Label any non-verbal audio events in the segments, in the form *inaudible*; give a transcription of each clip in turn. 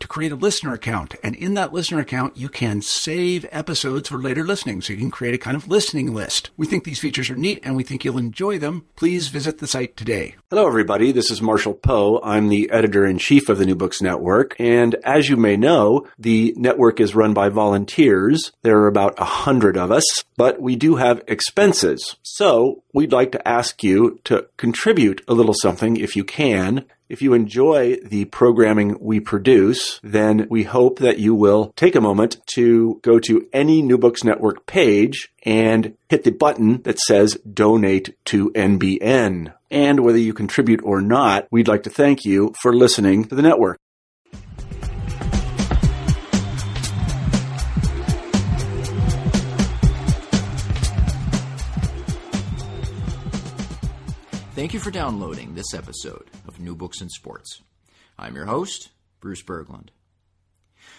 to create a listener account. And in that listener account, you can save episodes for later listening. So you can create a kind of listening list. We think these features are neat and we think you'll enjoy them. Please visit the site today. Hello, everybody. This is Marshall Poe. I'm the editor in chief of the New Books Network. And as you may know, the network is run by volunteers. There are about a hundred of us, but we do have expenses. So we'd like to ask you to contribute a little something if you can if you enjoy the programming we produce, then we hope that you will take a moment to go to any New Books Network page and hit the button that says donate to NBN. And whether you contribute or not, we'd like to thank you for listening to the network. Thank you for downloading this episode of New Books in Sports. I'm your host, Bruce Berglund.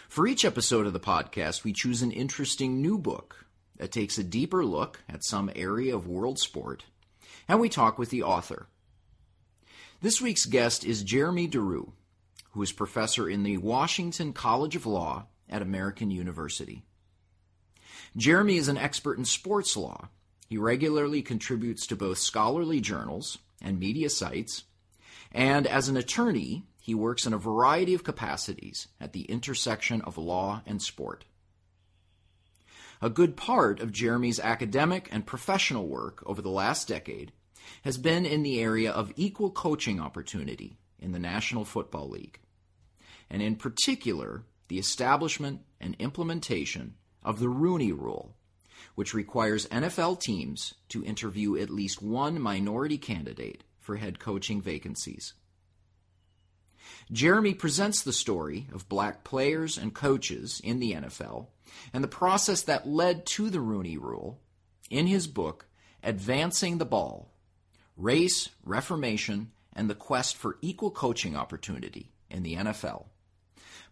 For each episode of the podcast, we choose an interesting new book that takes a deeper look at some area of world sport, and we talk with the author. This week's guest is Jeremy Duru, who is professor in the Washington College of Law at American University. Jeremy is an expert in sports law. He regularly contributes to both scholarly journals and media sites. And as an attorney, he works in a variety of capacities at the intersection of law and sport. A good part of Jeremy's academic and professional work over the last decade has been in the area of equal coaching opportunity in the National Football League, and in particular, the establishment and implementation of the Rooney Rule which requires NFL teams to interview at least one minority candidate for head coaching vacancies. Jeremy presents the story of black players and coaches in the NFL and the process that led to the Rooney Rule in his book, Advancing the Ball Race, Reformation, and the Quest for Equal Coaching Opportunity in the NFL,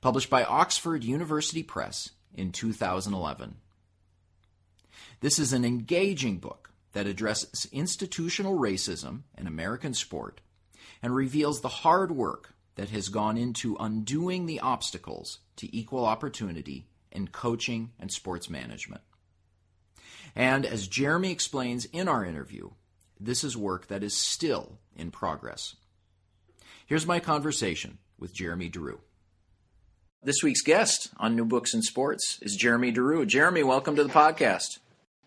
published by Oxford University Press in 2011. This is an engaging book that addresses institutional racism in American sport and reveals the hard work that has gone into undoing the obstacles to equal opportunity in coaching and sports management. And as Jeremy explains in our interview, this is work that is still in progress. Here's my conversation with Jeremy Duru. This week's guest on New Books in Sports is Jeremy Duru. Jeremy, welcome to the podcast.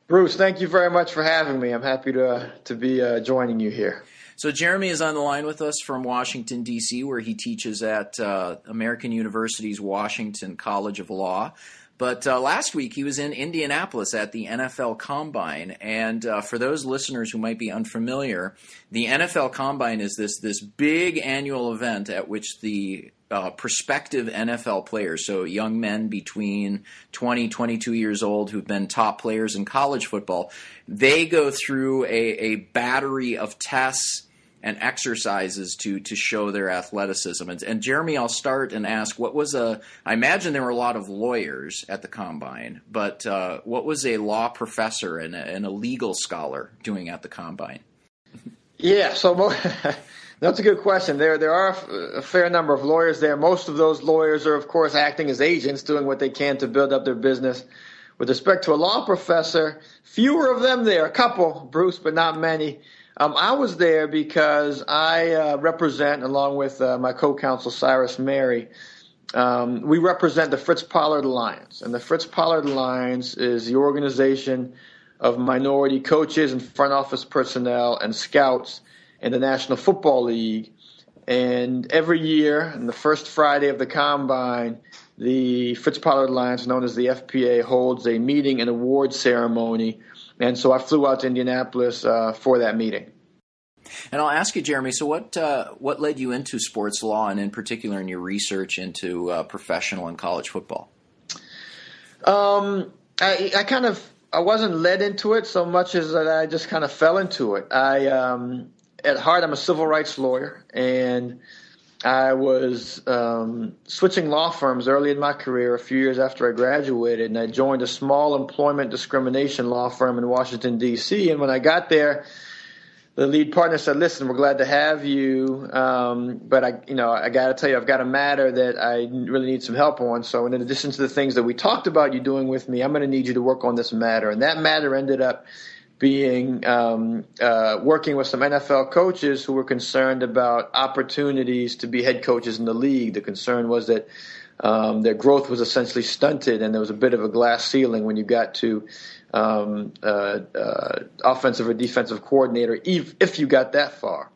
Bruce, thank you very much for having me. I'm happy to to be uh, joining you here. So Jeremy is on the line with us from Washington D.C., where he teaches at uh, American University's Washington College of Law. But uh, last week he was in Indianapolis at the NFL Combine, and uh, for those listeners who might be unfamiliar, the NFL Combine is this this big annual event at which the uh, prospective NFL players, so young men between 20, 22 years old who've been top players in college football, they go through a, a battery of tests and exercises to to show their athleticism. And, and, Jeremy, I'll start and ask, what was a? I imagine there were a lot of lawyers at the combine, but uh, what was a law professor and a, and a legal scholar doing at the combine? Yeah, so *laughs* That's a good question. There, there are a fair number of lawyers there. Most of those lawyers are, of course, acting as agents, doing what they can to build up their business. With respect to a law professor, fewer of them there. A couple, Bruce, but not many. Um, I was there because I uh, represent, along with uh, my co-counsel Cyrus Mehri, um, we represent the Fritz Pollard Alliance, and the Fritz Pollard Alliance is the organization of minority coaches and front office personnel and scouts in the National Football League And every year, on the first Friday of the combine, the Fritz Pollard Alliance, known as the FPA, holds a meeting and award ceremony. And so I flew out to Indianapolis uh, for that meeting. And I'll ask you, Jeremy. So, what uh, what led you into sports law, and in particular, in your research into uh, professional and college football? Um, I, I kind of I wasn't led into it so much as that I just kind of fell into it. I um, at heart I'm a civil rights lawyer, and I was um, switching law firms early in my career, a few years after I graduated, and I joined a small employment discrimination law firm in Washington D.C. And when I got there the lead partner said, "Listen, we're glad to have you, um, but I, you know, I got to tell you, I've got a matter that I really need some help on. So, in addition to the things that we talked about you doing with me, I'm going to need you to work on this matter." And that matter ended up being um, uh, working with some NFL coaches who were concerned about opportunities to be head coaches in the league. The concern was that um, their growth was essentially stunted, and there was a bit of a glass ceiling when you got to um, uh, uh, offensive or defensive coordinator, if, if you got that far.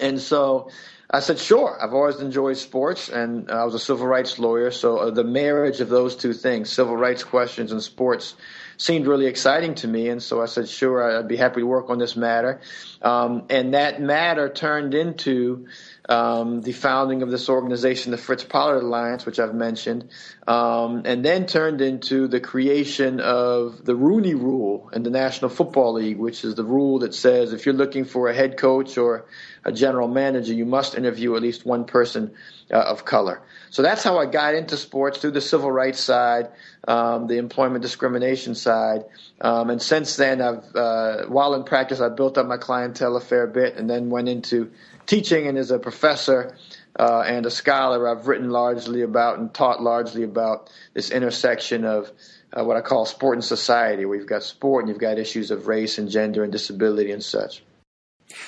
And so I said, sure. I've always enjoyed sports, and I was a civil rights lawyer. So uh, the marriage of those two things, civil rights questions and sports, seemed really exciting to me. And so I said, sure, I'd be happy to work on this matter. Um, and that matter turned into um, the founding of this organization, the Fritz Pollard Alliance, which I've mentioned, um, and then turned into the creation of the Rooney Rule in the National Football League, which is the rule that says if you're looking for a head coach or a general manager, you must interview at least one person uh, of color. So that's how I got into sports through the civil rights side, um, the employment discrimination side, um, and since then, I've uh, while in practice, I built up my clientele a fair bit, and then went into teaching and as a professor uh, and a scholar, I've written largely about and taught largely about this intersection of uh, what I call sport and society, you've got sport and you've got issues of race and gender and disability and such.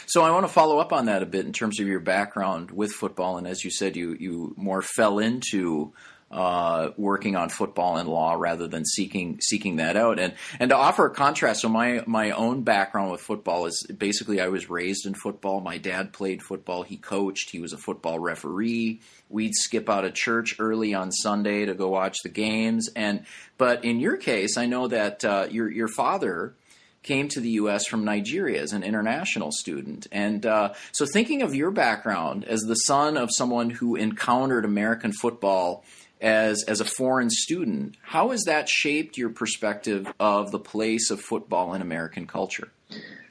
So I want to follow up on that a bit in terms of your background with football, and as you said, you you more fell into uh, working on football and law rather than seeking seeking that out. And and to offer a contrast, so my my own background with football is basically I was raised in football. My dad played football. He coached. He was a football referee. We'd skip out of church early on Sunday to go watch the games. And but in your case, I know that uh, your your father came to the U.S. from Nigeria as an international student. And uh, so, thinking of your background as the son of someone who encountered American football as as a foreign student, how has that shaped your perspective of the place of football in American culture?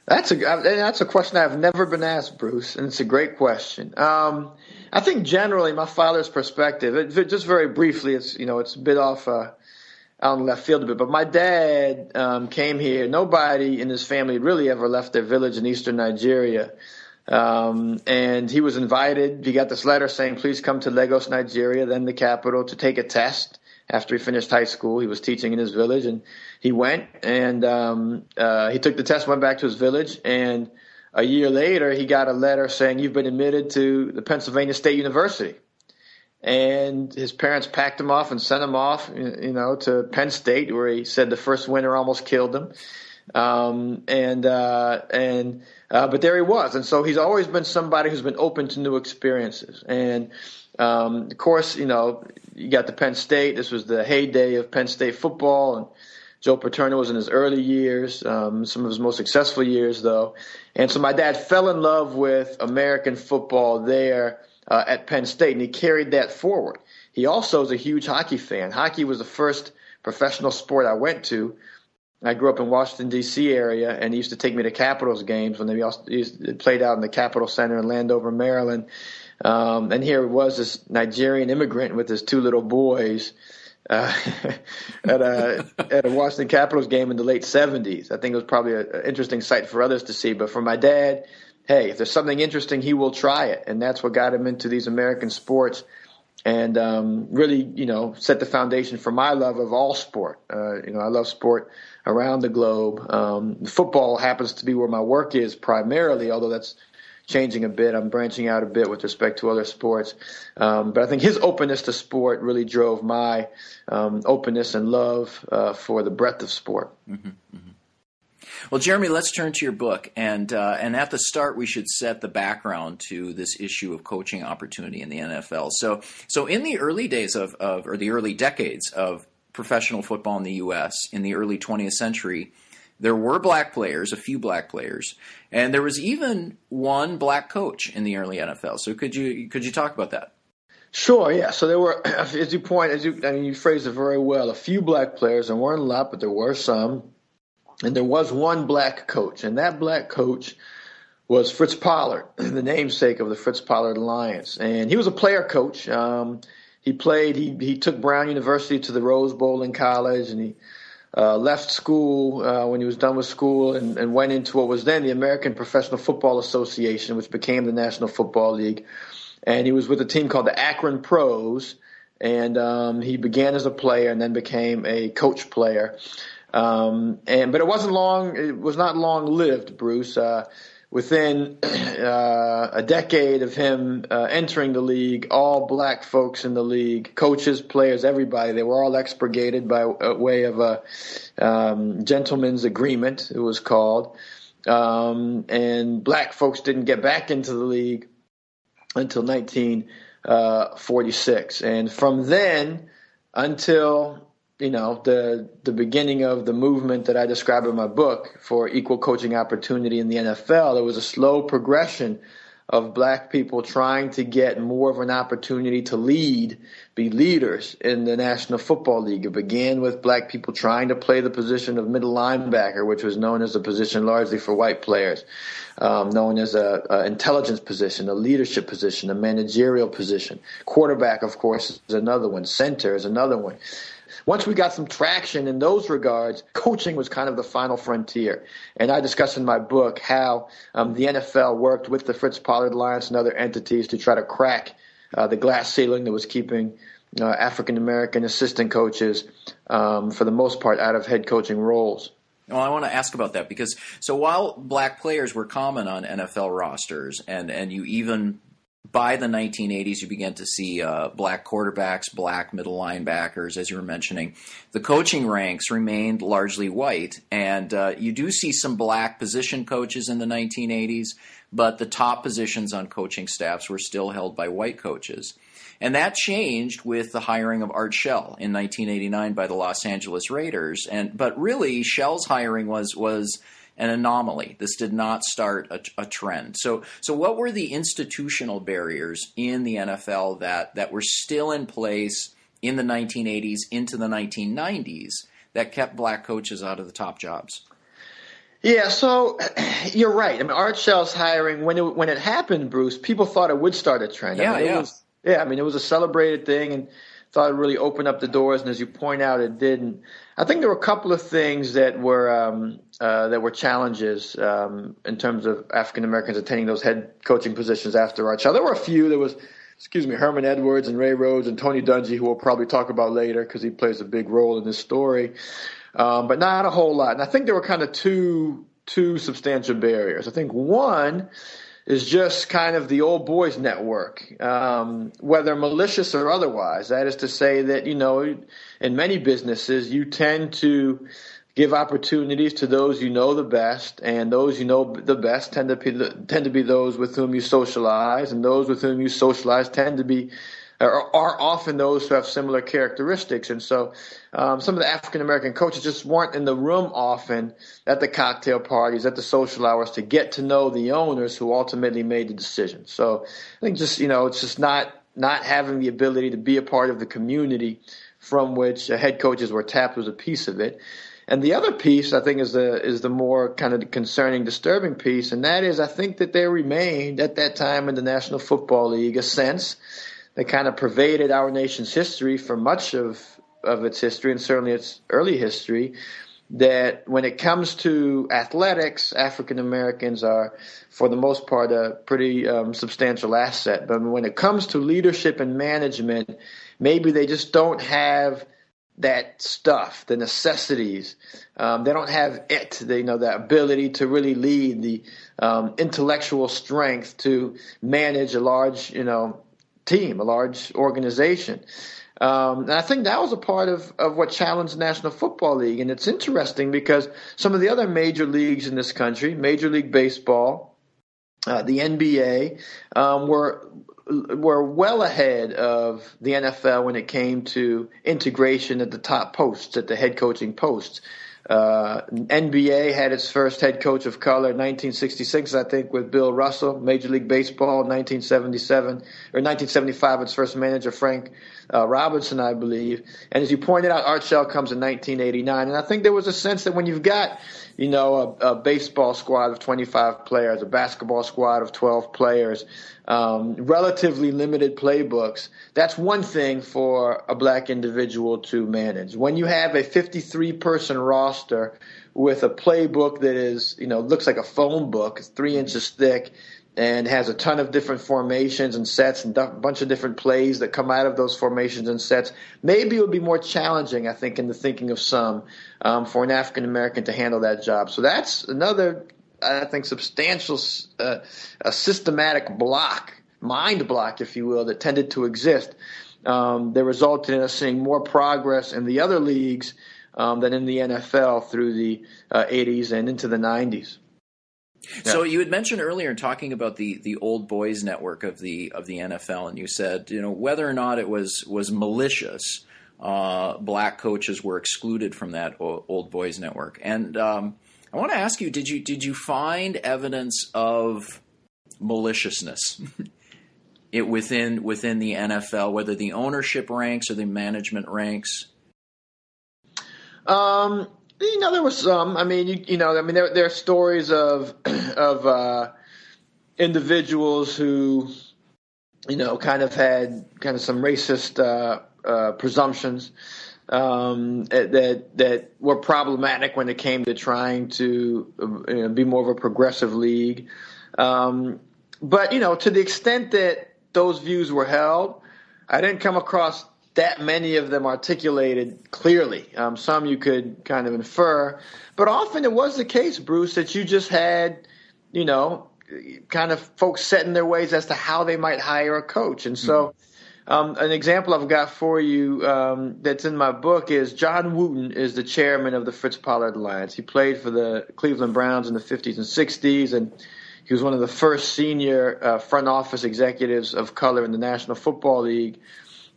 That's a that's a question I've never been asked, Bruce, and it's a great question. Um, I think generally my father's perspective, it, just very briefly, it's you know it's a bit off uh, out in left field a bit, but my dad um, came here. Nobody in his family really ever left their village in eastern Nigeria. Um, and he was invited. He got this letter saying, please come to Lagos, Nigeria, then the capital, to take a test. After he finished high school, he was teaching in his village, and he went and um, uh, he took the test, went back to his village, and a year later, he got a letter saying, "You've been admitted to the Pennsylvania State University." And his parents packed him off and sent him off, you know, to Penn State, where he said the first winter almost killed him. Um, and uh, and uh, but there he was, and so he's always been somebody who's been open to new experiences. And um, of course, you know, you got the Penn State. This was the heyday of Penn State football, and Joe Paterno was in his early years, um, some of his most successful years, though. And so my dad fell in love with American football there uh, at Penn State, and he carried that forward. He also is a huge hockey fan. Hockey was the first professional sport I went to. I grew up in Washington D.C. area, and he used to take me to Capitals games when they also used, played out in the Capital Centre in Landover, Maryland. Um, and here was this Nigerian immigrant with his two little boys uh, *laughs* at a at a Washington Capitals game in the late '70s. I think it was probably an interesting sight for others to see, but for my dad, hey, if there's something interesting, he will try it, and that's what got him into these American sports and um, really, you know, set the foundation for my love of all sport. Uh, you know, I love sport around the globe. Um, football happens to be where my work is primarily, although that's changing a bit. I'm branching out a bit with respect to other sports. Um, but I think his openness to sport really drove my um, openness and love uh, for the breadth of sport. Mm-hmm, mm-hmm. Well, Jeremy, let's turn to your book, and uh, and at the start, we should set the background to this issue of coaching opportunity in the NFL. So, so in the early days of, of or the early decades of professional football in the U.S. in the early 20th century, there were black players, a few black players, and there was even one black coach in the early NFL. So, could you could you talk about that? Sure, yeah. So there were, *clears throat* as you point, as you, I mean, you phrased it very well. A few black players, there weren't a lot, but there were some. And there was one black coach, and that black coach was Fritz Pollard, *clears throat* the namesake of the Fritz Pollard Alliance. And he was a player coach. Um, he played, he, he took Brown University to the Rose Bowl in college, and he uh, left school uh, when he was done with school and, and went into what was then the American Professional Football Association, which became the National Football League. And he was with a team called the Akron Pros. And um, he began as a player and then became a coach player. Um, and but it wasn't long. It was not long lived, Bruce. Uh, within *clears throat* uh, a decade of him uh, entering the league, all black folks in the league, coaches, players, everybody, they were all expurgated by way of a um, gentleman's agreement. It was called, um, and black folks didn't get back into the league until 1946, uh, and from then until you know the the beginning of the movement that I describe in my book for equal coaching opportunity in the NFL. There was a slow progression of black people trying to get more of an opportunity to lead, be leaders in the National Football League. It began with black people trying to play the position of middle linebacker, which was known as a position largely for white players, um, known as a, a, intelligence position, a leadership position, a managerial position. Quarterback, of course, is another one. Center is another one. Once we got some traction in those regards, coaching was kind of the final frontier. And I discuss in my book how um, the NFL worked with the Fritz Pollard Alliance and other entities to try to crack uh, the glass ceiling that was keeping uh, African American assistant coaches, um, for the most part, out of head coaching roles. Well, I want to ask about that because so while black players were common on NFL rosters, and and you even by the 1980s, you began to see uh, black quarterbacks, black middle linebackers, as you were mentioning. The coaching ranks remained largely white, and uh, you do see some black position coaches in the 1980s, but the top positions on coaching staffs were still held by white coaches. And that changed with the hiring of Art Shell in 1989 by the Los Angeles Raiders. And but really, Shell's hiring was was an anomaly. This did not start a, a, trend. So, so what were the institutional barriers in the NFL that that were still in place in the 1980s into the 1990s that kept black coaches out of the top jobs? Yeah, so *clears throat* you're right. I mean, Art Shell's hiring when it when it happened, Bruce, people thought it would start a trend. Yeah, I mean, yeah. Was, yeah, I mean, it was a celebrated thing, and thought it really opened up the doors. And as you point out, it didn't. I think there were a couple of things that were um, uh, that were challenges um, in terms of African Americans attaining those head coaching positions after Shell. There were a few. There was, excuse me, Herman Edwards and Ray Rhodes and Tony Dungy, who we'll probably talk about later because he plays a big role in this story, um, but not a whole lot. And I think there were kind of two two substantial barriers. I think one is just kind of the old boys network, um, whether malicious or otherwise. That is to say that, you know, in many businesses, you tend to give opportunities to those you know the best, and those you know the best tend to be, tend to be those with whom you socialize, and those with whom you socialize tend to be are, are often those who have similar characteristics. And so um, some of the African American coaches just weren't in the room often at the cocktail parties, at the social hours to get to know the owners who ultimately made the decision. So I think just, you know, it's just not, not having the ability to be a part of the community from which head coaches were tapped was a piece of it. And the other piece, I think, is the is the more kind of concerning, disturbing piece, and that is, I think that there remained at that time in the National Football League a sense that kind of pervaded our nation's history for much of, of its history and certainly its early history that when it comes to athletics, African Americans are, for the most part, a pretty um, substantial asset. But when it comes to leadership and management, maybe they just don't have that stuff, the necessities. Um, they don't have it, they, you know, the ability to really lead, the um, intellectual strength to manage a large, you know, team, a large organization. Um, and I think that was a part of, of what challenged the National Football League. And it's interesting because some of the other major leagues in this country, Major League Baseball, uh, the NBA, um, were were well ahead of the NFL when it came to integration at the top posts, at the head coaching posts. Uh, NBA had its first head coach of color in 1966, I think, with Bill Russell. Major League Baseball, in 1977 or 1975, its first manager, Frank uh, Robinson, I believe. And as you pointed out, Art Shell comes in 1989. And I think there was a sense that when you've got, you know, a, a baseball squad of 25 players, a basketball squad of 12 players, um, relatively limited playbooks, that's one thing for a black individual to manage. When you have a 53 person roster with a playbook that is, you know, looks like a phone book, three inches thick, and has a ton of different formations and sets and a bunch of different plays that come out of those formations and sets. Maybe it would be more challenging, I think, in the thinking of some, um, for an African American to handle that job. So that's another I think, substantial, uh, a systematic block, mind block, if you will, that tended to exist. Um, that resulted in us seeing more progress in the other leagues um, than in the NFL through the uh, 80s and into the 90s. Yeah. So you had mentioned earlier talking about the, the old boys network of the of the NFL, and you said you know whether or not it was was malicious, uh, black coaches were excluded from that old boys network, and um, I want to ask you: Did you did you find evidence of maliciousness *laughs* it within within the NFL, whether the ownership ranks or the management ranks? Um, you know, there was some. I mean, you, you know, I mean, there there are stories of *clears throat* of uh, individuals who, you know, kind of had kind of some racist uh, uh, presumptions um, that that were problematic when it came to trying to you know, be more of a progressive league. Um, but you know, to the extent that those views were held, I didn't come across that many of them articulated clearly. Um, some you could kind of infer, but often it was the case, Bruce, that you just had, you know, kind of folks setting their ways as to how they might hire a coach, and so. Mm-hmm um, an example I've got for you um, that's in my book is John Wooten is the chairman of the Fritz Pollard Alliance. He played for the Cleveland Browns in the 50s and 60s, and he was one of the first senior uh, front office executives of color in the National Football League.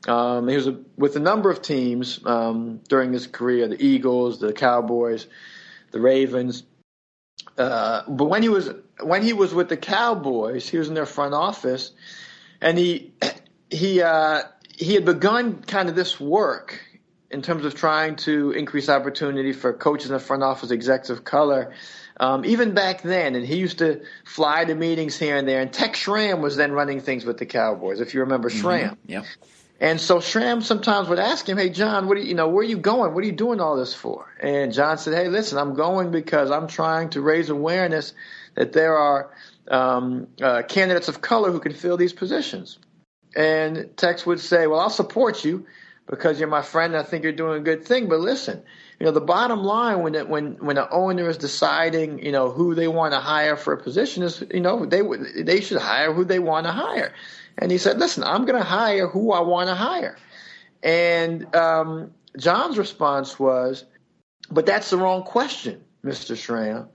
Um, he was a, with a number of teams um, during his career: the Eagles, the Cowboys, the Ravens. Uh, but when he was when he was with the Cowboys, he was in their front office, and he he uh, he had begun kind of this work in terms of trying to increase opportunity for coaches in the front office, execs of color. Um, even back then, and he used to fly to meetings here and there. And Tex Schramm was then running things with the Cowboys, if you remember mm-hmm. Schramm. Mm-hmm. Yeah. And so Schramm sometimes would ask him, "Hey John, what are you, you know, where are you going? What are you doing all this for?" And John said, "Hey, listen, I'm going because I'm trying to raise awareness that there are um, uh, candidates of color who can fill these positions." And Tex would say, Well, I'll support you because you're my friend and I think you're doing a good thing. But listen, you know, the bottom line when it, when when an owner is deciding, you know, who they want to hire for a position is, you know, they would they should hire who they want to hire. And he said, "Listen, I'm going to hire who I want to hire." And um, John's response was, "But that's the wrong question, Mr. Schramm.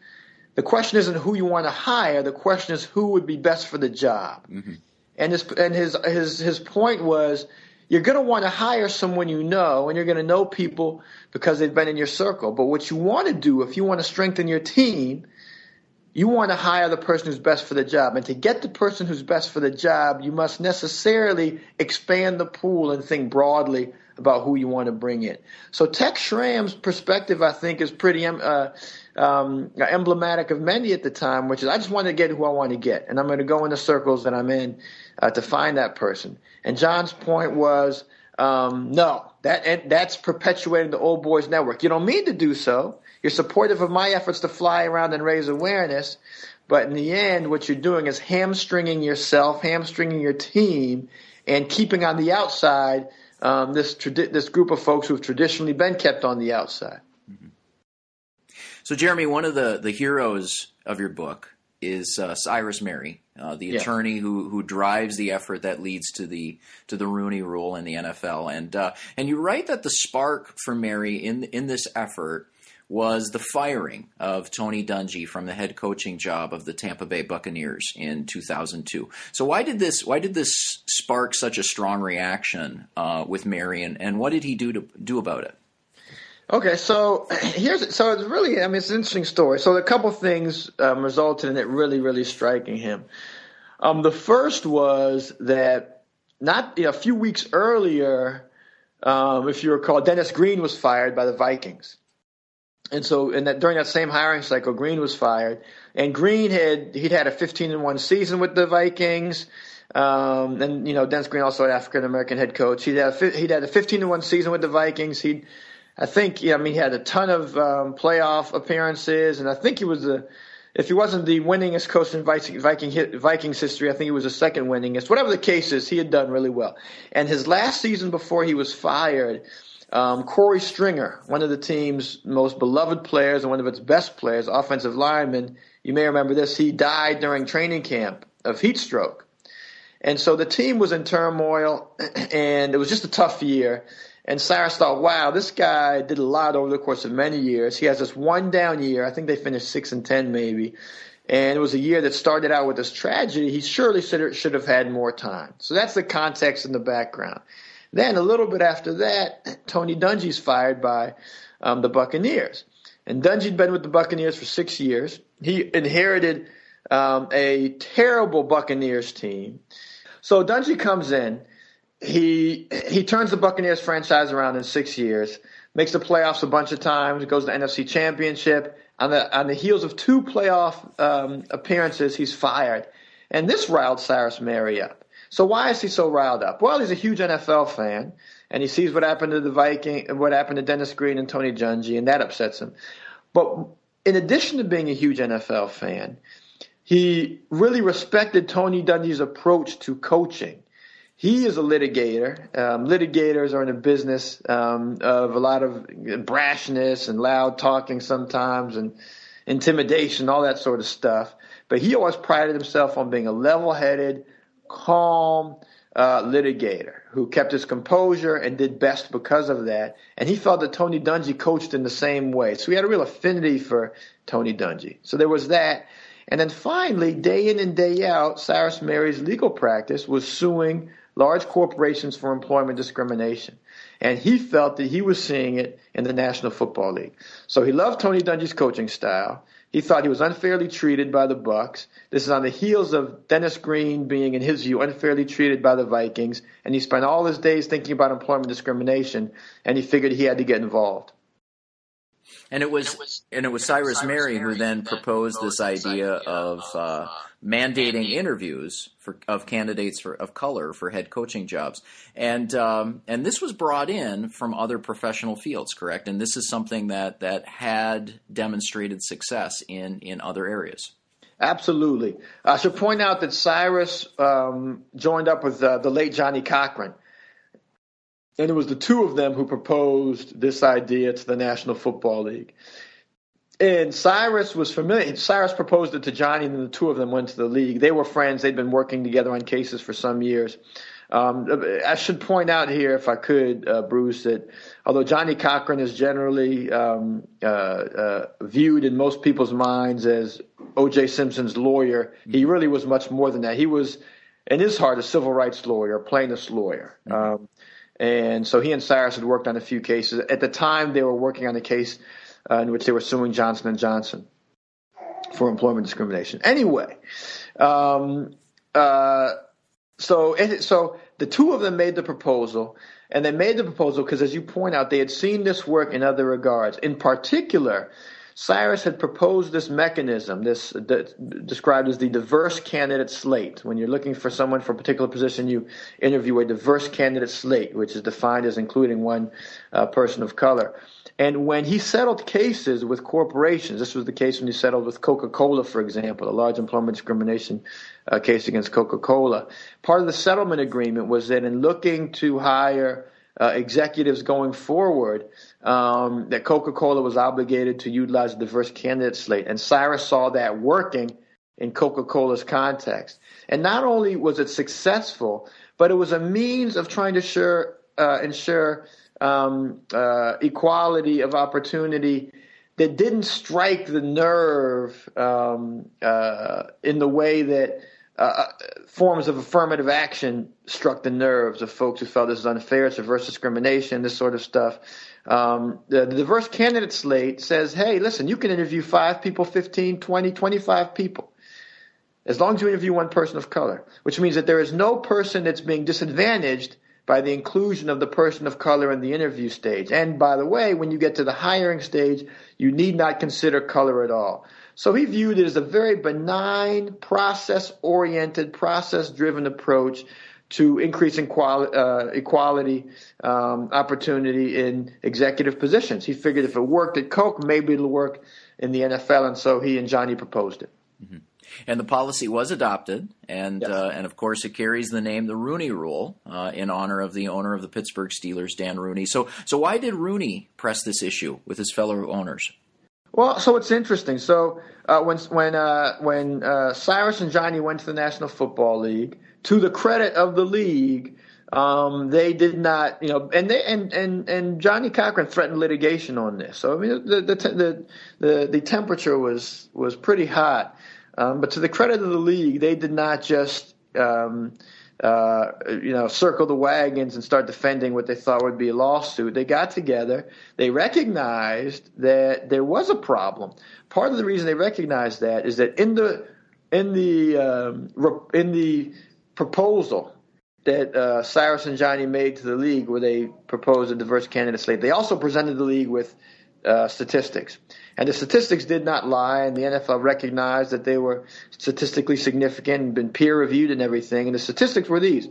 The question isn't who you want to hire. The question is who would be best for the job." Mm-hmm. And his and his his his point was you're going to want to hire someone you know and you're going to know people because they've been in your circle. But what you want to do if you want to strengthen your team, you want to hire the person who's best for the job. And to get the person who's best for the job, you must necessarily expand the pool and think broadly about who you want to bring in. So Tex Schramm's perspective, I think, is pretty uh, um, emblematic of many at the time, which is I just want to get who I want to get, and I'm going to go in the circles that I'm in uh, to find that person. And John's point was, um, no, that that's perpetuating the old boys network. You don't mean to do so. You're supportive of my efforts to fly around and raise awareness, but in the end, what you're doing is hamstringing yourself, hamstringing your team, and keeping on the outside um, this tradi- this group of folks who've traditionally been kept on the outside. Mm-hmm. So, Jeremy, one of the the heroes of your book is uh, Cyrus Mehri, uh, the Yeah. attorney who who drives the effort that leads to the to the Rooney Rule in the NFL. And uh, and you write that the spark for Mehri in in this effort was the firing of Tony Dungy from the head coaching job of the Tampa Bay Buccaneers in 2002. So why did this why did this spark such a strong reaction uh, with Mehri, and, and what did he do to do about it? Okay, so *clears throat* here's so it's really I mean it's an interesting story. So a couple things um, resulted in it really really striking him. Um, the first was that not you know, a few weeks earlier, um, if you recall, Dennis Green was fired by the Vikings, and so in that during that same hiring cycle, Green was fired, and Green had he'd had a 15 and one season with the Vikings. Um, and you know Dennis Green also an African American head coach. He'd had a, he'd had a 15 to one season with the Vikings. He'd I think, yeah, I mean, he had a ton of um, playoff appearances, and I think he was the, if he wasn't the winningest coach in Viking, Viking Vikings history, I think he was the second winningest. Whatever the case is, he had done really well. And his last season before he was fired, um, Korey Stringer, one of the team's most beloved players and one of its best players, offensive lineman, you may remember this, he died during training camp of heat stroke. And so the team was in turmoil, *clears throat* and it was just a tough year. And Cyrus thought, wow, this guy did a lot over the course of many years. He has this one down year. I think they finished six and ten, maybe. And it was a year that started out with this tragedy. He surely should have had more time. So that's the context in the background. Then a little bit after that, Tony Dungy's fired by um, the Buccaneers. And Dungy'd been with the Buccaneers for six years. He inherited um, a terrible Buccaneers team. So Dungy comes in he he turns the Buccaneers franchise around in six years, makes the playoffs a bunch of times, goes to the NFC Championship. On the on the heels of two playoff um, appearances, he's fired, and this riled Cyrus Mehri up. So why is he so riled up? Well, he's a huge NFL fan, and he sees what happened to the Viking, what happened to Dennis Green and Tony Dungy, and that upsets him. But in addition to being a huge NFL fan, he really respected Tony Dungy's approach to coaching he is a litigator. Um, litigators are in a business um, of a lot of brashness and loud talking sometimes and intimidation, all that sort of stuff. But he always prided himself on being a level headed, calm uh, litigator who kept his composure and did best because of that. And he felt that Tony Dungy coached in the same way. So he had a real affinity for Tony Dungy. So there was that. And then finally, day in and day out, Cyrus Mehri's legal practice was suing large corporations for employment discrimination. And he felt that he was seeing it in the National Football League. So he loved Tony Dungy's coaching style. He thought he was unfairly treated by the Bucks. This is on the heels of Dennis Green being, in his view, unfairly treated by the Vikings. And he spent all his days thinking about employment discrimination, and he figured he had to get involved. And it was and it was Cyrus Mehri who then proposed this idea of uh, mandating interviews for of candidates for, of color for head coaching jobs, and um, and this was brought in from other professional fields, correct? And this is something that that had demonstrated success in in other areas. Absolutely. I should point out that Cyrus um, joined up with uh, the late Johnnie Cochran. And it was the two of them who proposed this idea to the National Football League. And Cyrus was familiar. Cyrus proposed it to Johnny, and the two of them went to the league. They were friends. They'd been working together on cases for some years. Um, I should point out here, if I could, uh, Bruce, that although Johnnie Cochran is generally um, uh, uh, viewed in most people's minds as O.J. Simpson's lawyer, he really was much more than that. He was, in his heart, a civil rights lawyer, a plaintiff's lawyer. Um, and so he and Cyrus had worked on a few cases. At the time, they were working on a case uh, in which they were suing Johnson and Johnson for employment discrimination. Anyway, um, uh, so it, so the two of them made the proposal, and they made the proposal because, as you point out, they had seen this work in other regards. In particular, Cyrus had proposed this mechanism, this described as the diverse candidate slate. When you're looking for someone for a particular position, you interview a diverse candidate slate, which is defined as including one uh, person of color. And when he settled cases with corporations, this was the case when he settled with Coca Cola, for example, a large employment discrimination uh, case against Coca Cola. Part of the settlement agreement was that in looking to hire uh, executives going forward, um, that Coca Cola was obligated to utilize a diverse candidate slate. And Cyrus saw that working in Coca Cola's context. And not only was it successful, but it was a means of trying to ensure, uh, ensure um, uh, equality of opportunity that didn't strike the nerve um, uh, in the way that uh, uh, forms of affirmative action struck the nerves of folks who felt this was unfair, it's reverse discrimination, this sort of stuff. Um, the, the diverse candidate slate says, hey, listen, you can interview five people, 15, 20, 25 people, as long as you interview one person of color, which means that there is no person that's being disadvantaged by the inclusion of the person of color in the interview stage. And by the way, when you get to the hiring stage, you need not consider color at all. So he viewed it as a very benign, process oriented, process driven approach to increasing quali- uh, equality um, opportunity in executive positions. He figured if it worked at Coke, maybe it'll work in the NFL, and so he and Johnny proposed it. Mm-hmm. And the policy was adopted, and yes. uh, and of course it carries the name the Rooney Rule uh, in honor of the owner of the Pittsburgh Steelers, Dan Rooney. So so why did Rooney press this issue with his fellow owners? Well, so it's interesting. So uh, when when uh, when uh, Cyrus and Johnny went to the National Football League, to the credit of the league, um, they did not, you know, and they and and and Johnnie Cochran threatened litigation on this. So I mean, the the the the, the temperature was was pretty hot. Um, but to the credit of the league, they did not just um, uh, you know circle the wagons and start defending what they thought would be a lawsuit. They got together. They recognized that there was a problem. Part of the reason they recognized that is that in the in the um, in the proposal that uh, Cyrus and Johnny made to the league, where they proposed a diverse candidate slate, they also presented the league with uh, statistics. And the statistics did not lie, and the NFL recognized that they were statistically significant and been peer reviewed and everything. And the statistics were these.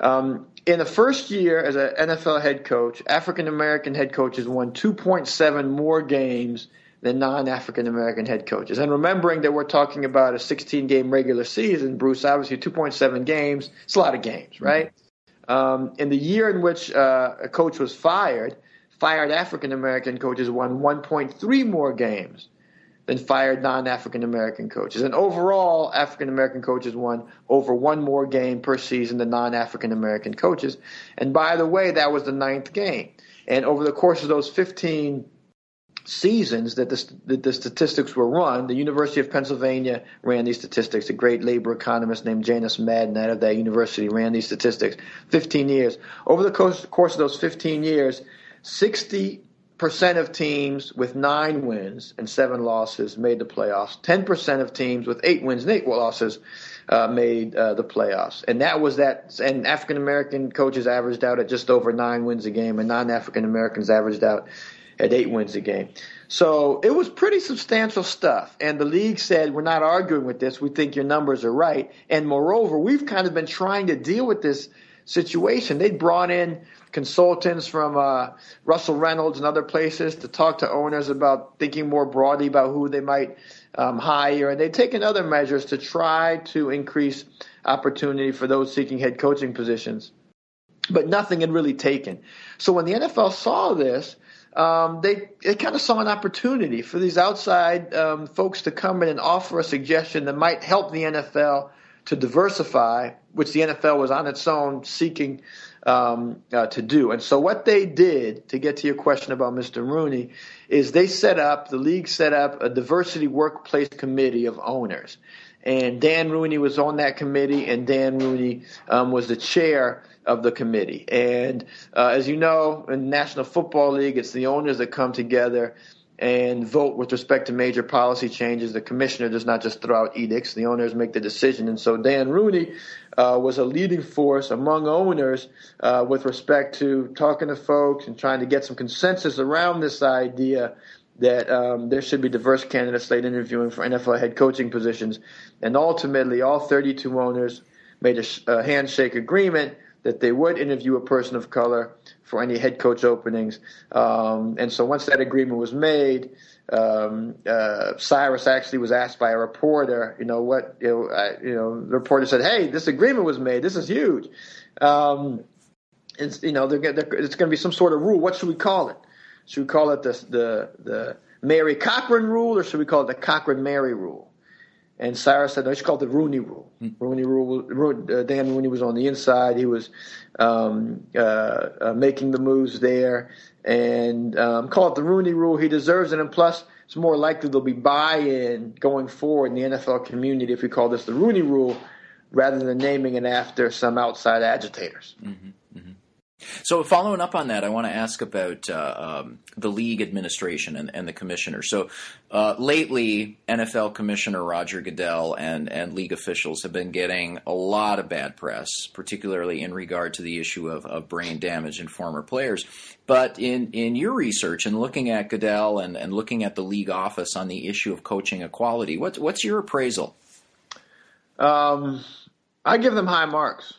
Um, in the first year as an NFL head coach, African American head coaches won 2.7 more games than non African American head coaches. And remembering that we're talking about a 16 game regular season, Bruce, obviously 2.7 games, it's a lot of games, right? Mm-hmm. Um, in the year in which uh, a coach was fired, fired African American coaches won 1.3 more games than fired non African American coaches. And overall, African American coaches won over one more game per season than non African American coaches. And by the way, that was the ninth game. And over the course of those 15 seasons that the, that the statistics were run, the University of Pennsylvania ran these statistics. A great labor economist named Janice Madden out of that university ran these statistics. 15 years. Over the course, course of those 15 years, 60% of teams with nine wins and seven losses made the playoffs. 10% of teams with eight wins and eight losses uh, made uh, the playoffs. And that was that. And African American coaches averaged out at just over nine wins a game, and non African Americans averaged out at eight wins a game. So it was pretty substantial stuff. And the league said, we're not arguing with this. We think your numbers are right. And moreover, we've kind of been trying to deal with this situation. They brought in consultants from uh, Russell Reynolds and other places to talk to owners about thinking more broadly about who they might um, hire, and they've taken other measures to try to increase opportunity for those seeking head coaching positions. But nothing had really taken. So when the NFL saw this, um, they, they kind of saw an opportunity for these outside um, folks to come in and offer a suggestion that might help the NFL to diversify, which the NFL was on its own seeking um, uh, to do. And so, what they did, to get to your question about Mr. Rooney, is they set up, the league set up a diversity workplace committee of owners. And Dan Rooney was on that committee, and Dan Rooney um, was the chair of the committee. And uh, as you know, in National Football League, it's the owners that come together and vote with respect to major policy changes. The commissioner does not just throw out edicts; the owners make the decision. And so Dan Rooney uh, was a leading force among owners uh, with respect to talking to folks and trying to get some consensus around this idea that um, there should be diverse candidates slate interviewing for NFL head coaching positions. And ultimately, all 32 owners made a, a handshake agreement that they would interview a person of color for any head coach openings. Um, and so once that agreement was made, um, uh, Cyrus actually was asked by a reporter, you know, what, you know, I, you know, the reporter said, hey, this agreement was made. This is huge. Um, it's, you know, they're, they're, it's going to be some sort of rule. What should we call it? Should we call it the, the, the Mehri Cochran rule or should we call it the Cochran Mehri rule? And Cyrus said, no, it's called the Rooney Rule. Mm. Rooney Rule. Uh, Dan Rooney was on the inside. He was um, uh, uh, making the moves there, and um, call it the Rooney Rule. He deserves it, and plus, it's more likely there'll be buy-in going forward in the NFL community if we call this the Rooney Rule, rather than naming it after some outside agitators. Mm-hmm. So, following up on that, I want to ask about uh, um, the league administration and, and the commissioner. So, uh, lately, NFL Commissioner Roger Goodell and, and league officials have been getting a lot of bad press, particularly in regard to the issue of, of brain damage in former players. But in, in your research and looking at Goodell and, and looking at the league office on the issue of coaching equality, what's, what's your appraisal? Um, I give them high marks.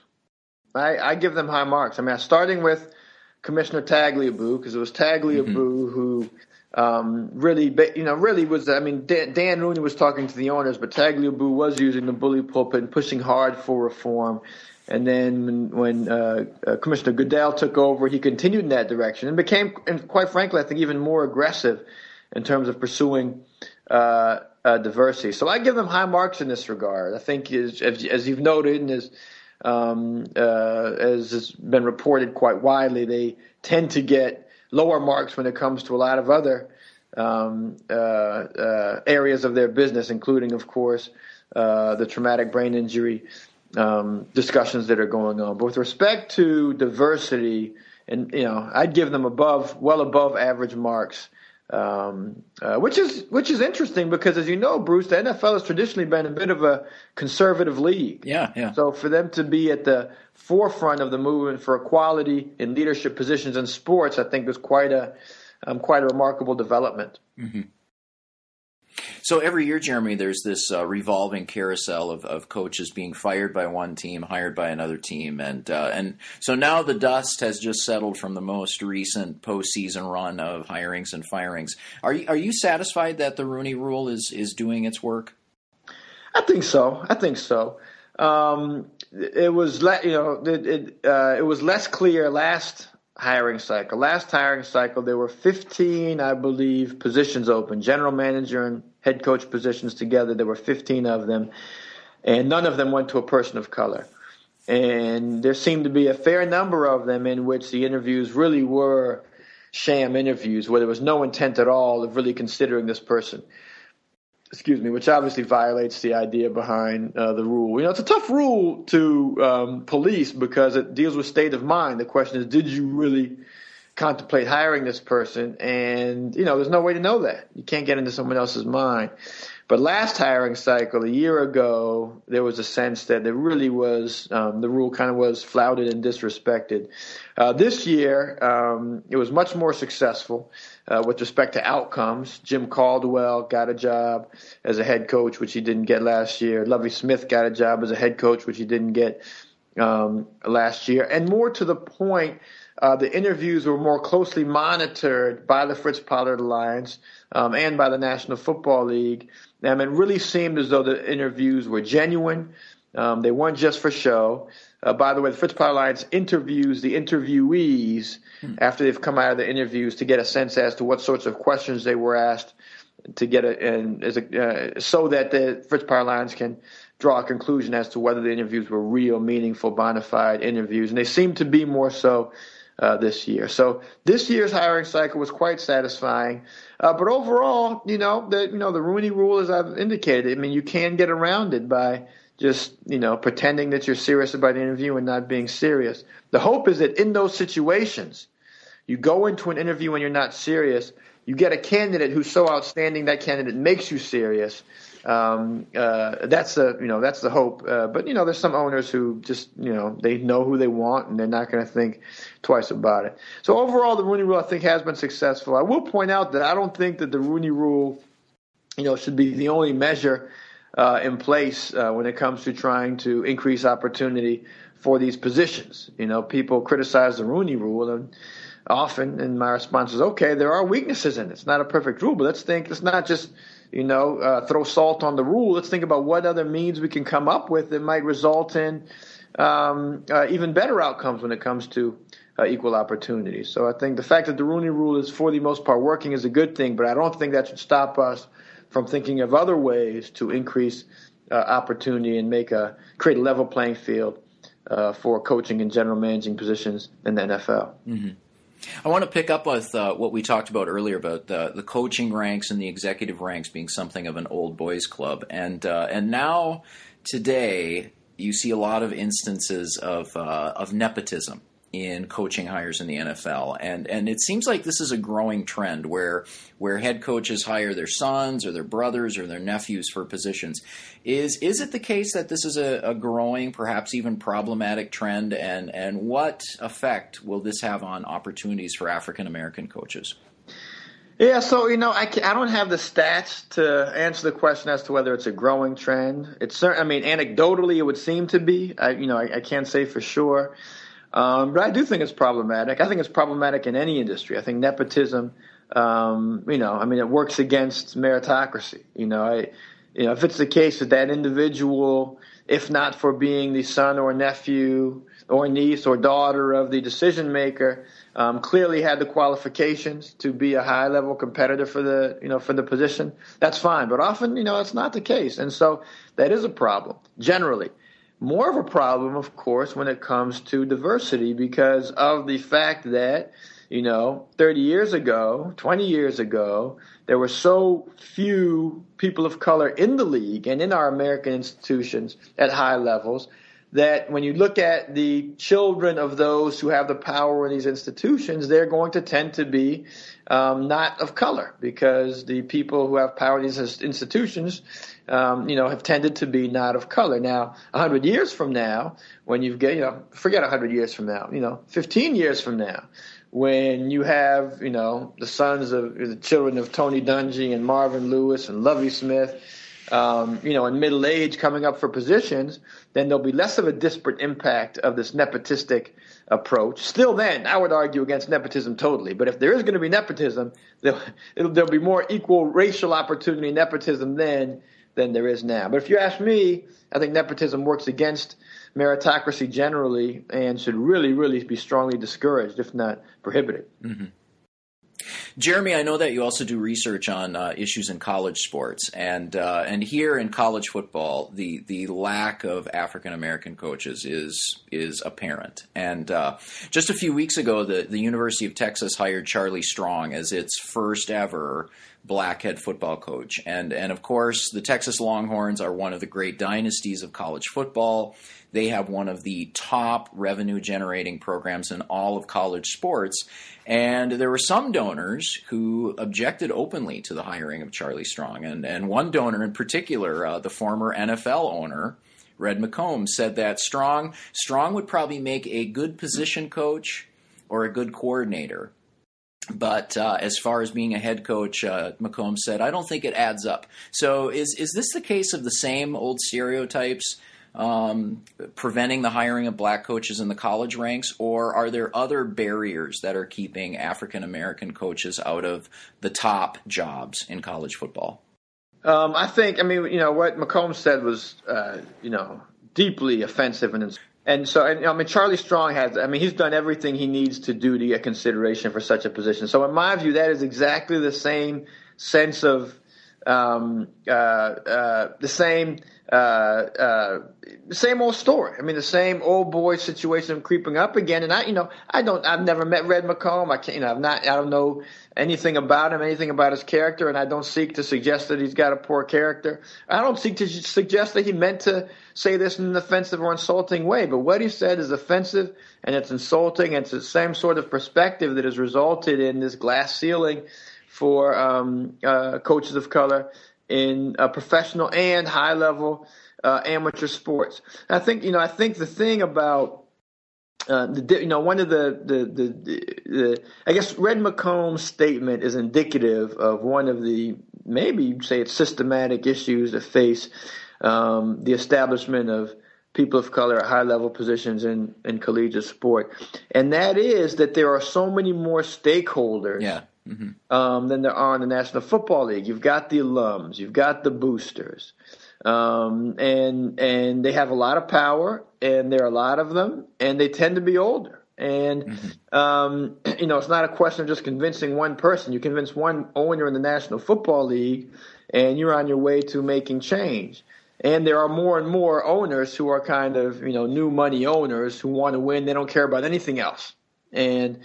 I, I give them high marks. I mean, starting with Commissioner Tagliabue because it was Tagliabue mm-hmm. who um, really, you know, really was. I mean, Dan, Dan, Rooney was talking to the owners, but Tagliabue was using the bully pulpit and pushing hard for reform. And then when, when uh, uh, Commissioner Goodell took over, he continued in that direction and became, and quite frankly, I think even more aggressive in terms of pursuing uh, uh diversity. So I give them high marks in this regard. I think, as, as you've noted, and as um, uh, as has been reported quite widely, they tend to get lower marks when it comes to a lot of other um, uh, uh, areas of their business, including, of course, uh, the traumatic brain injury um, discussions that are going on. But with respect to diversity, and you know, I'd give them above, well above average marks um, uh, which is which is interesting because, as you know, Bruce, the NFL has traditionally been a bit of a conservative league. Yeah, yeah. So for them to be at the forefront of the movement for equality in leadership positions in sports, I think was quite a um, quite a remarkable development. Mm-hmm. So every year, Jeremy, there's this uh, revolving carousel of, of coaches being fired by one team, hired by another team, and uh, and so now the dust has just settled from the most recent postseason run of hirings and firings. Are you, are you satisfied that the Rooney Rule is is doing its work? I think so. I think so. Um, it was le- you know it it, uh, it was less clear last hiring cycle. Last hiring cycle, there were 15, I believe, positions open, general manager and head coach positions together. There were 15 of them, and none of them went to a person of color. And there seemed to be a fair number of them in which the interviews really were sham interviews, where there was no intent at all of really considering this person excuse me, which obviously violates the idea behind uh, the rule. You know, it's a tough rule to um, police because it deals with state of mind. The question is, did you really contemplate hiring this person? And you know, there's no way to know that. You can't get into someone else's mind. But last hiring cycle, a year ago, there was a sense that there really was um, the rule kind of was flouted and disrespected. Uh, this year, um, it was much more successful uh, with respect to outcomes. Jim Caldwell got a job as a head coach, which he didn't get last year. Lovie Smith got a job as a head coach, which he didn't get um, last year. And more to the point, uh, the interviews were more closely monitored by the Fritz Pollard Alliance um, and by the National Football League. Um, it really seemed as though the interviews were genuine. Um, they weren't just for show. Uh, by the way, the Fritz Pollard Alliance interviews the interviewees hmm. after they've come out of the interviews to get a sense as to what sorts of questions they were asked to get a, and as a, uh, so that the Fritz Pollard Alliance can draw a conclusion as to whether the interviews were real, meaningful, bona fide interviews. And they seem to be more so uh, this year. So this year's hiring cycle was quite satisfying. Uh, but overall, you know, the you know the Rooney Rule, as I've indicated, I mean, you can get around it by just you know pretending that you're serious about the interview and not being serious. The hope is that in those situations, you go into an interview and you're not serious. You get a candidate who's so outstanding that candidate makes you serious. Um, uh, that's the you know that's the hope. Uh, but you know there's some owners who just you know they know who they want and they're not going to think twice about it. So overall, the Rooney Rule I think has been successful. I will point out that I don't think that the Rooney Rule, you know, should be the only measure uh, in place uh, when it comes to trying to increase opportunity for these positions. You know, people criticize the Rooney Rule, and often, and my response is, okay, there are weaknesses in it. It's not a perfect rule, but let's think. Let's not just you know uh, throw salt on the rule. Let's think about what other means we can come up with that might result in um, uh, even better outcomes when it comes to uh, equal opportunity. So I think the fact that the Rooney Rule is for the most part working is a good thing, but I don't think that should stop us from thinking of other ways to increase uh, opportunity and make a create a level playing field uh, for coaching and general managing positions in the NFL. Mm-hmm. I want to pick up with uh, what we talked about earlier about the, the coaching ranks and the executive ranks being something of an old boys club, and uh, and now today you see a lot of instances of uh, of nepotism in coaching hires in the NFL, and and it seems like this is a growing trend where where head coaches hire their sons or their brothers or their nephews for positions. Is is it the case that this is a, a growing, perhaps even problematic trend, and and what effect will this have on opportunities for African American coaches? Yeah, so you know, I, I don't have the stats to answer the question as to whether it's a growing trend. It's certain. I mean, anecdotally, it would seem to be. I, you know, I, I can't say for sure. Um, but I do think it's problematic. I think it's problematic in any industry. I think nepotism, um, you know, I mean, it works against meritocracy. You know, I, you know, if it's the case that that individual, if not for being the son or nephew or niece or daughter of the decision maker, um, clearly had the qualifications to be a high level competitor for the, you know, for the position, that's fine. But often, you know, it's not the case. And so that is a problem generally more of a problem, of course, when it comes to diversity because of the fact that, you know, 30 years ago, 20 years ago, there were so few people of color in the league and in our American institutions at high levels that when you look at the children of those who have the power in these institutions, they're going to tend to be um, not of color because the people who have power in these institutions um, you know, have tended to be not of color. Now, a hundred years from now, when you've got, you know, forget a hundred years from now, you know, 15 years from now, when you have, you know, the sons of the children of Tony Dungy and Marvin Lewis and Lovie Smith, um, you know, in middle age coming up for positions, then there'll be less of a disparate impact of this nepotistic approach. Still, then I would argue against nepotism totally. But if there is going to be nepotism, there'll, there'll be more equal racial opportunity nepotism then than there is now. But if you ask me, I think nepotism works against meritocracy generally and should really, really be strongly discouraged, if not prohibited. Mm-hmm. Jeremy, I know that you also do research on uh, issues in college sports, and uh, and here in college football, the the lack of African American coaches is is apparent. And uh, just a few weeks ago, the the University of Texas hired Charlie Strong as its first ever black head football coach. And and of course, the Texas Longhorns are one of the great dynasties of college football. They have one of the top revenue generating programs in all of college sports. And there were some donors who objected openly to the hiring of Charlie Strong. And, and one donor in particular, uh, the former NFL owner, Red McCombs, said that Strong, Strong would probably make a good position coach or a good coordinator but uh, as far as being a head coach, uh, McComb said, I don't think it adds up. So is is this the case of the same old stereotypes um, preventing the hiring of black coaches in the college ranks, or are there other barriers that are keeping African American coaches out of the top jobs in college football? Um, I think, I mean, you know, what McComb said was, uh, you know, deeply offensive and and so, and, I mean, Charlie Strong has, I mean, he's done everything he needs to do to get consideration for such a position. So, in my view, that is exactly the same sense of, um, uh, uh, the same, uh, uh, same old story. I mean, the same old boy situation creeping up again. And I, you know, I don't, I've never met Red McComb. I can't, you know, I've not, I don't know anything about him, anything about his character, and I don't seek to suggest that he's got a poor character. I don't seek to suggest that he meant to say this in an offensive or insulting way, but what he said is offensive and it's insulting. And it's the same sort of perspective that has resulted in this glass ceiling for um, uh, coaches of color in uh, professional and high level uh, amateur sports. I think you know. I think the thing about uh, the, you know, one of the, the, the, the, I guess Red McComb's statement is indicative of one of the, maybe you'd say it's systematic issues that face um, the establishment of people of color at high level positions in, in collegiate sport. And that is that there are so many more stakeholders yeah. Mm-hmm. um, than there are in the National Football League. You've got the alums, you've got the boosters. Um, and and they have a lot of power, and there are a lot of them, and they tend to be older. And mm-hmm. um, *clears throat* you know, it's not a question of just convincing one person. You convince one owner in the National Football League, and you're on your way to making change. And there are more and more owners who are kind of, you know, new money owners who want to win. They don't care about anything else. And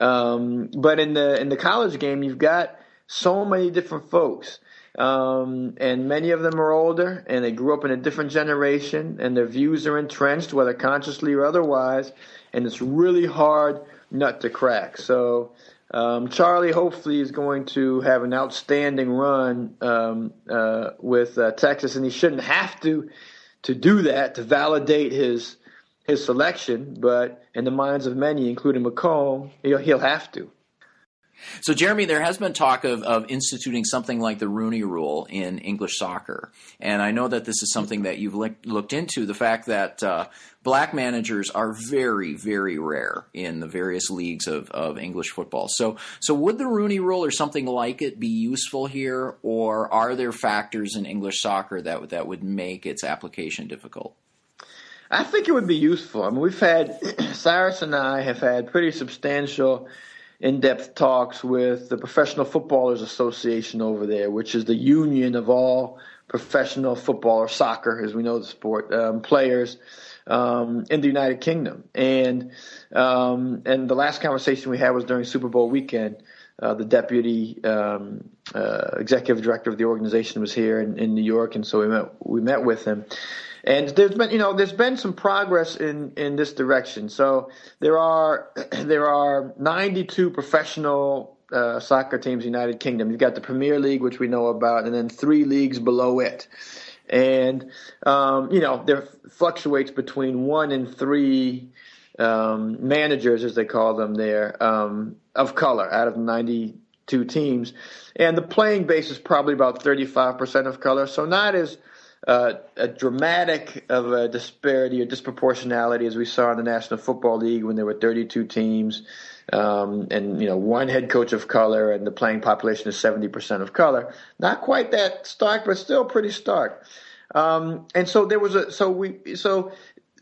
um, but in the in the college game, you've got so many different folks. Um, and many of them are older and they grew up in a different generation and their views are entrenched, whether consciously or otherwise. And it's really hard nut to crack. So, um, Charlie hopefully is going to have an outstanding run um, uh, with uh, Texas, and he shouldn't have to to do that to validate his his selection. But in the minds of many, including McComb, he'll, he'll have to. So, Jeremy, there has been talk of, of instituting something like the Rooney Rule in English soccer, and I know that this is something that you've looked into. The fact that uh, black managers are very, very rare in the various leagues of, of English football. So, so would the Rooney Rule or something like it be useful here, or are there factors in English soccer that that would make its application difficult? I think it would be useful. I mean, we've had *clears throat* Cyrus and I have had pretty substantial in-depth talks with the Professional Footballers Association over there, which is the union of all professional football or soccer, as we know the sport, um, players um, in the United Kingdom. And um, and the last conversation we had was during Super Bowl weekend. Uh, the deputy um, uh, executive director of the organization was here in, in New York, and so we met we met with him. And there's been, you know, there's been some progress in, in this direction. So there are *clears throat* there are 92 professional uh, soccer teams in the United Kingdom. You've got the Premier League, which we know about, and then three leagues below it. And um, you know, there fluctuates between one and three um, managers, as they call them there, um, of color out of the 92 teams. And the playing base is probably about 35% of color, so not as uh, a dramatic of a disparity or disproportionality as we saw in the National Football League when there were 32 teams um, and you know one head coach of color and the playing population is 70% of color. Not quite that stark, but still pretty stark. Um, and so there was a so we so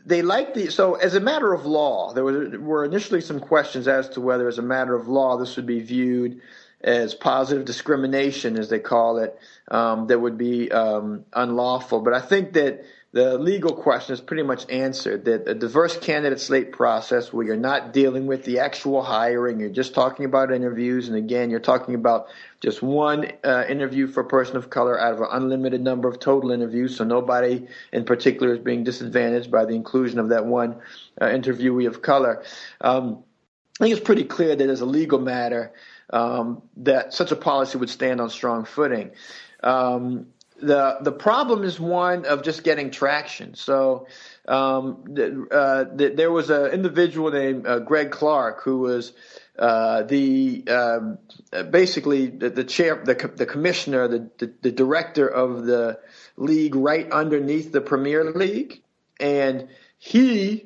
they liked the so as a matter of law there were, were initially some questions as to whether as a matter of law this would be viewed as positive discrimination, as they call it, um, that would be um, unlawful. But I think that the legal question is pretty much answered that a diverse candidate slate process where you're not dealing with the actual hiring, you're just talking about interviews, and again, you're talking about just one uh, interview for a person of color out of an unlimited number of total interviews, so nobody in particular is being disadvantaged by the inclusion of that one uh, interviewee of color. Um, I think it's pretty clear that as a legal matter, um, that such a policy would stand on strong footing. Um, the the problem is one of just getting traction. So um, uh, the, there was an individual named uh, Greg Clarke who was uh, the um, basically the, the, chair, the, the commissioner, the, the, the director of the league right underneath the Premier League, and he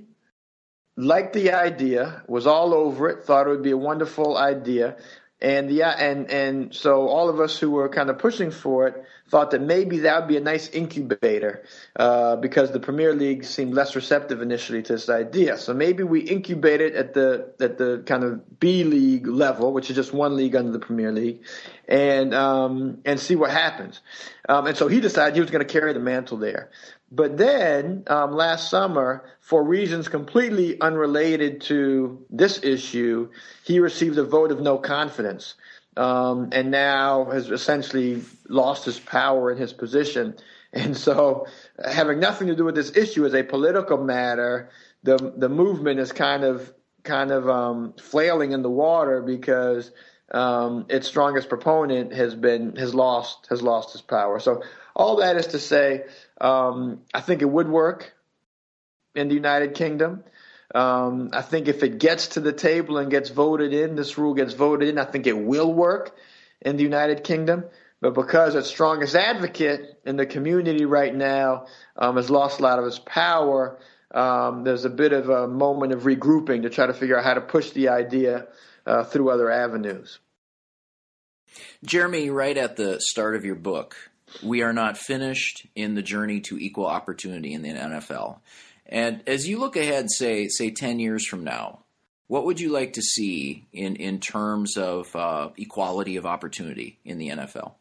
liked the idea, was all over it, thought it would be a wonderful idea, and yeah, and and so all of us who were kind of pushing for it thought that maybe that would be a nice incubator uh, because the Premier League seemed less receptive initially to this idea. So maybe we incubate it at the at the kind of B League level, which is just one league under the Premier League, and um, and see what happens. Um, and so he decided he was going to carry the mantle there. But then um, last summer, for reasons completely unrelated to this issue, he received a vote of no confidence. Um, and now has essentially lost his power in his position. *laughs* And so, having nothing to do with this issue as a political matter, the the movement is kind of kind of um, flailing in the water because um, its strongest proponent has been has lost has lost his power. So all that is to say, um, I think it would work in the United Kingdom. Um, I think if it gets to the table and gets voted in, this rule gets voted in, I think it will work in the United Kingdom. But because its strongest advocate in the community right now um, has lost a lot of its power, um, there's a bit of a moment of regrouping to try to figure out how to push the idea uh, through other avenues. Jeremy, right at the start of your book, we are not finished in the journey to equal opportunity in the NFL. And as you look ahead, say say ten years from now, what would you like to see in in terms of uh, equality of opportunity in the NFL?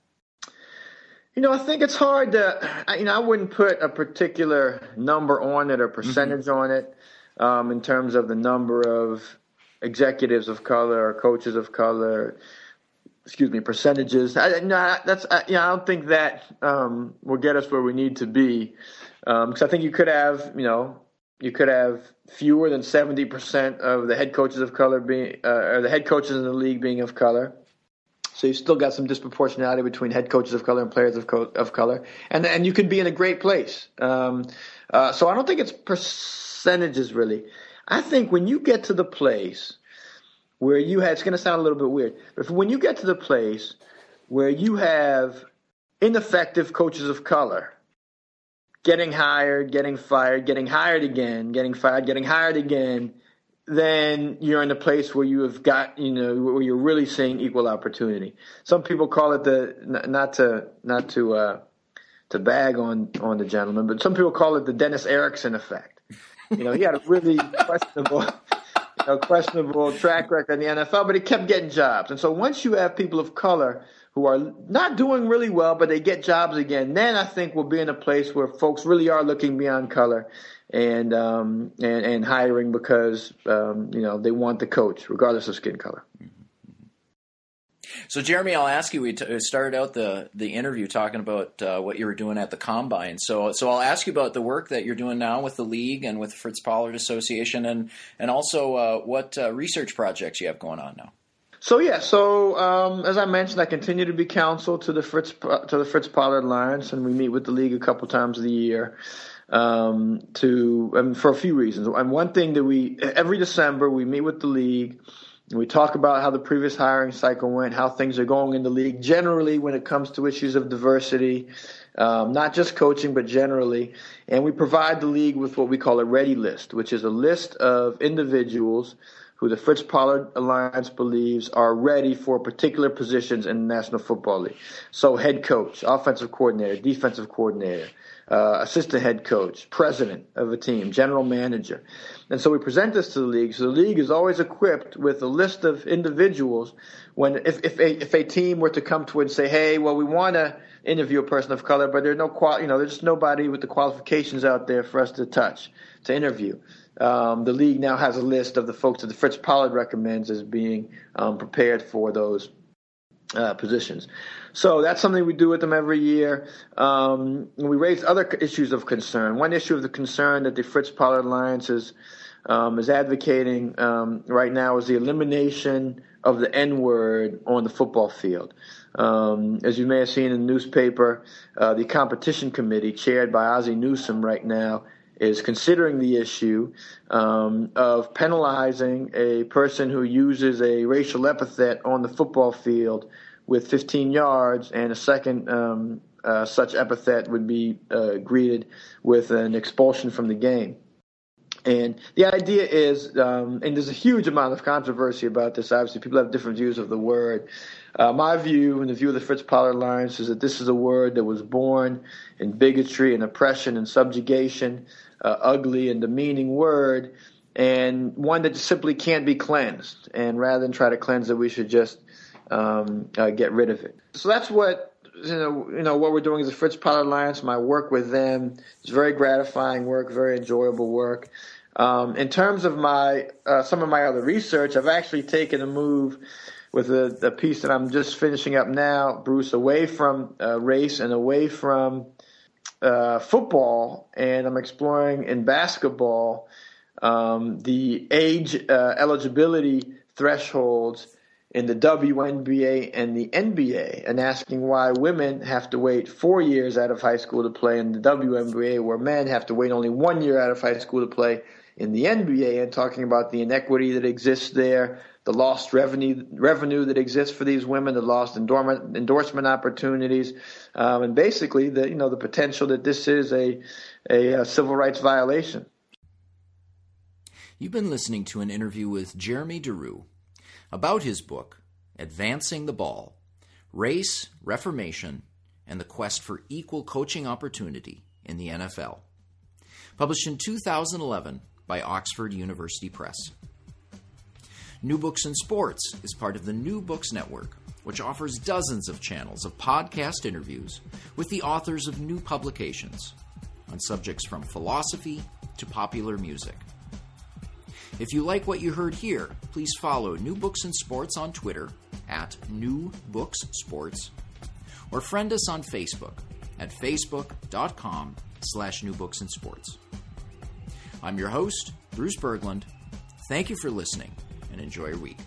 You know, I think it's hard to, you know, I wouldn't put a particular number on it or percentage mm-hmm. on it um, in terms of the number of executives of color or coaches of color. Excuse me, percentages. I, no, that's I, you know, I don't think that um, will get us where we need to be because um, I think you could have, you know, you could have fewer than seventy percent of the head coaches of color being, uh, or the head coaches in the league being of color. So you've still got some disproportionality between head coaches of color and players of, co- of color, and and you could be in a great place. Um, uh, so I don't think it's percentages really. I think when you get to the place where you have, it's going to sound a little bit weird, but when you get to the place where you have ineffective coaches of color getting hired, getting fired, getting hired again, getting fired, getting hired again, then you're in a place where you have got, you know, where you're really seeing equal opportunity. Some people call it the not to not to uh, to bag on on the gentleman, but some people call it the Dennis Erickson effect. You know, he had a really *laughs* questionable. You know, questionable track record in the NFL, but he kept getting jobs. And so once you have people of color who are not doing really well, but they get jobs again, then I think we'll be in a place where folks really are looking beyond color and um, and, and hiring because um, you know they want the coach regardless of skin color. So, Jeremy, I'll ask you. We started out the the interview talking about uh, what you were doing at the combine. So, so I'll ask you about the work that you're doing now with the league and with the Fritz Pollard Association, and and also uh, what uh, research projects you have going on now. So yeah, so um, as I mentioned, I continue to be counsel to the Fritz to the Fritz Pollard Alliance, and we meet with the league a couple times a year um, to um, for a few reasons. And one thing that we every December we meet with the league. And we talk about how the previous hiring cycle went, how things are going in the league generally when it comes to issues of diversity, um, not just coaching, but generally. And we provide the league with what we call a ready list, which is a list of individuals who the Fritz Pollard Alliance believes are ready for particular positions in the National Football League. So, head coach, offensive coordinator, defensive coordinator, uh, assistant head coach, president of a team, general manager. And so we present this to the league. So the league is always equipped with a list of individuals when if, if, a, if a team were to come to it and say, hey, well, we want to interview a person of color, but there's no qual, you know, there's just nobody with the qualifications out there for us to touch, to interview. Um, the league now has a list of the folks that the Fritz Pollard recommends as being um, prepared for those uh, positions. So that's something we do with them every year. Um, we raise other issues of concern. One issue of the concern that the Fritz Pollard Alliance is, um, is advocating um, right now is the elimination of the N word on the football field. Um, as you may have seen in the newspaper, uh, the competition committee, chaired by Ozzie Newsome right now, is considering the issue um, of penalizing a person who uses a racial epithet on the football field with 15 yards, and a second um, uh, such epithet would be uh, greeted with an expulsion from the game. And the idea is, um, and there's a huge amount of controversy about this. Obviously, people have different views of the word. Uh, my view and the view of the Fritz Pollard Alliance is that this is a word that was born in bigotry and oppression and subjugation, uh, ugly and demeaning word, and one that simply can't be cleansed. And rather than try to cleanse it, we should just um, uh, get rid of it. So that's what you know. You know what we're doing is the Fritz Pollard Alliance. My work with them is very gratifying work, very enjoyable work. Um, in terms of my uh, some of my other research, I've actually taken a move with a, the piece that I'm just finishing up now, Bruce, away from uh, race and away from uh, football, and I'm exploring in basketball um, the age uh, eligibility thresholds in the WNBA and the NBA and asking why women have to wait four years out of high school to play in the WNBA, where men have to wait only one year out of high school to play in the NBA, and talking about the inequity that exists there, the lost revenue revenue that exists for these women, the lost endorsement endorsement opportunities, um, and basically the you know the potential that this is a, a, a civil rights violation. You've been listening to an interview with Jeremy Duru about his book, Advancing the Ball Race, Reformation, and the Quest for Equal Coaching Opportunity in the NFL. Published in 2011 by Oxford University Press. New Books in Sports is part of the New Books Network, which offers dozens of channels of podcast interviews with the authors of new publications on subjects from philosophy to popular music. If you like what you heard here, please follow New Books and Sports on Twitter at New Books Sports, or friend us on Facebook at facebook.com slash New and Sports. I'm your host, Bruce Berglund. Thank you for listening, and enjoy your week.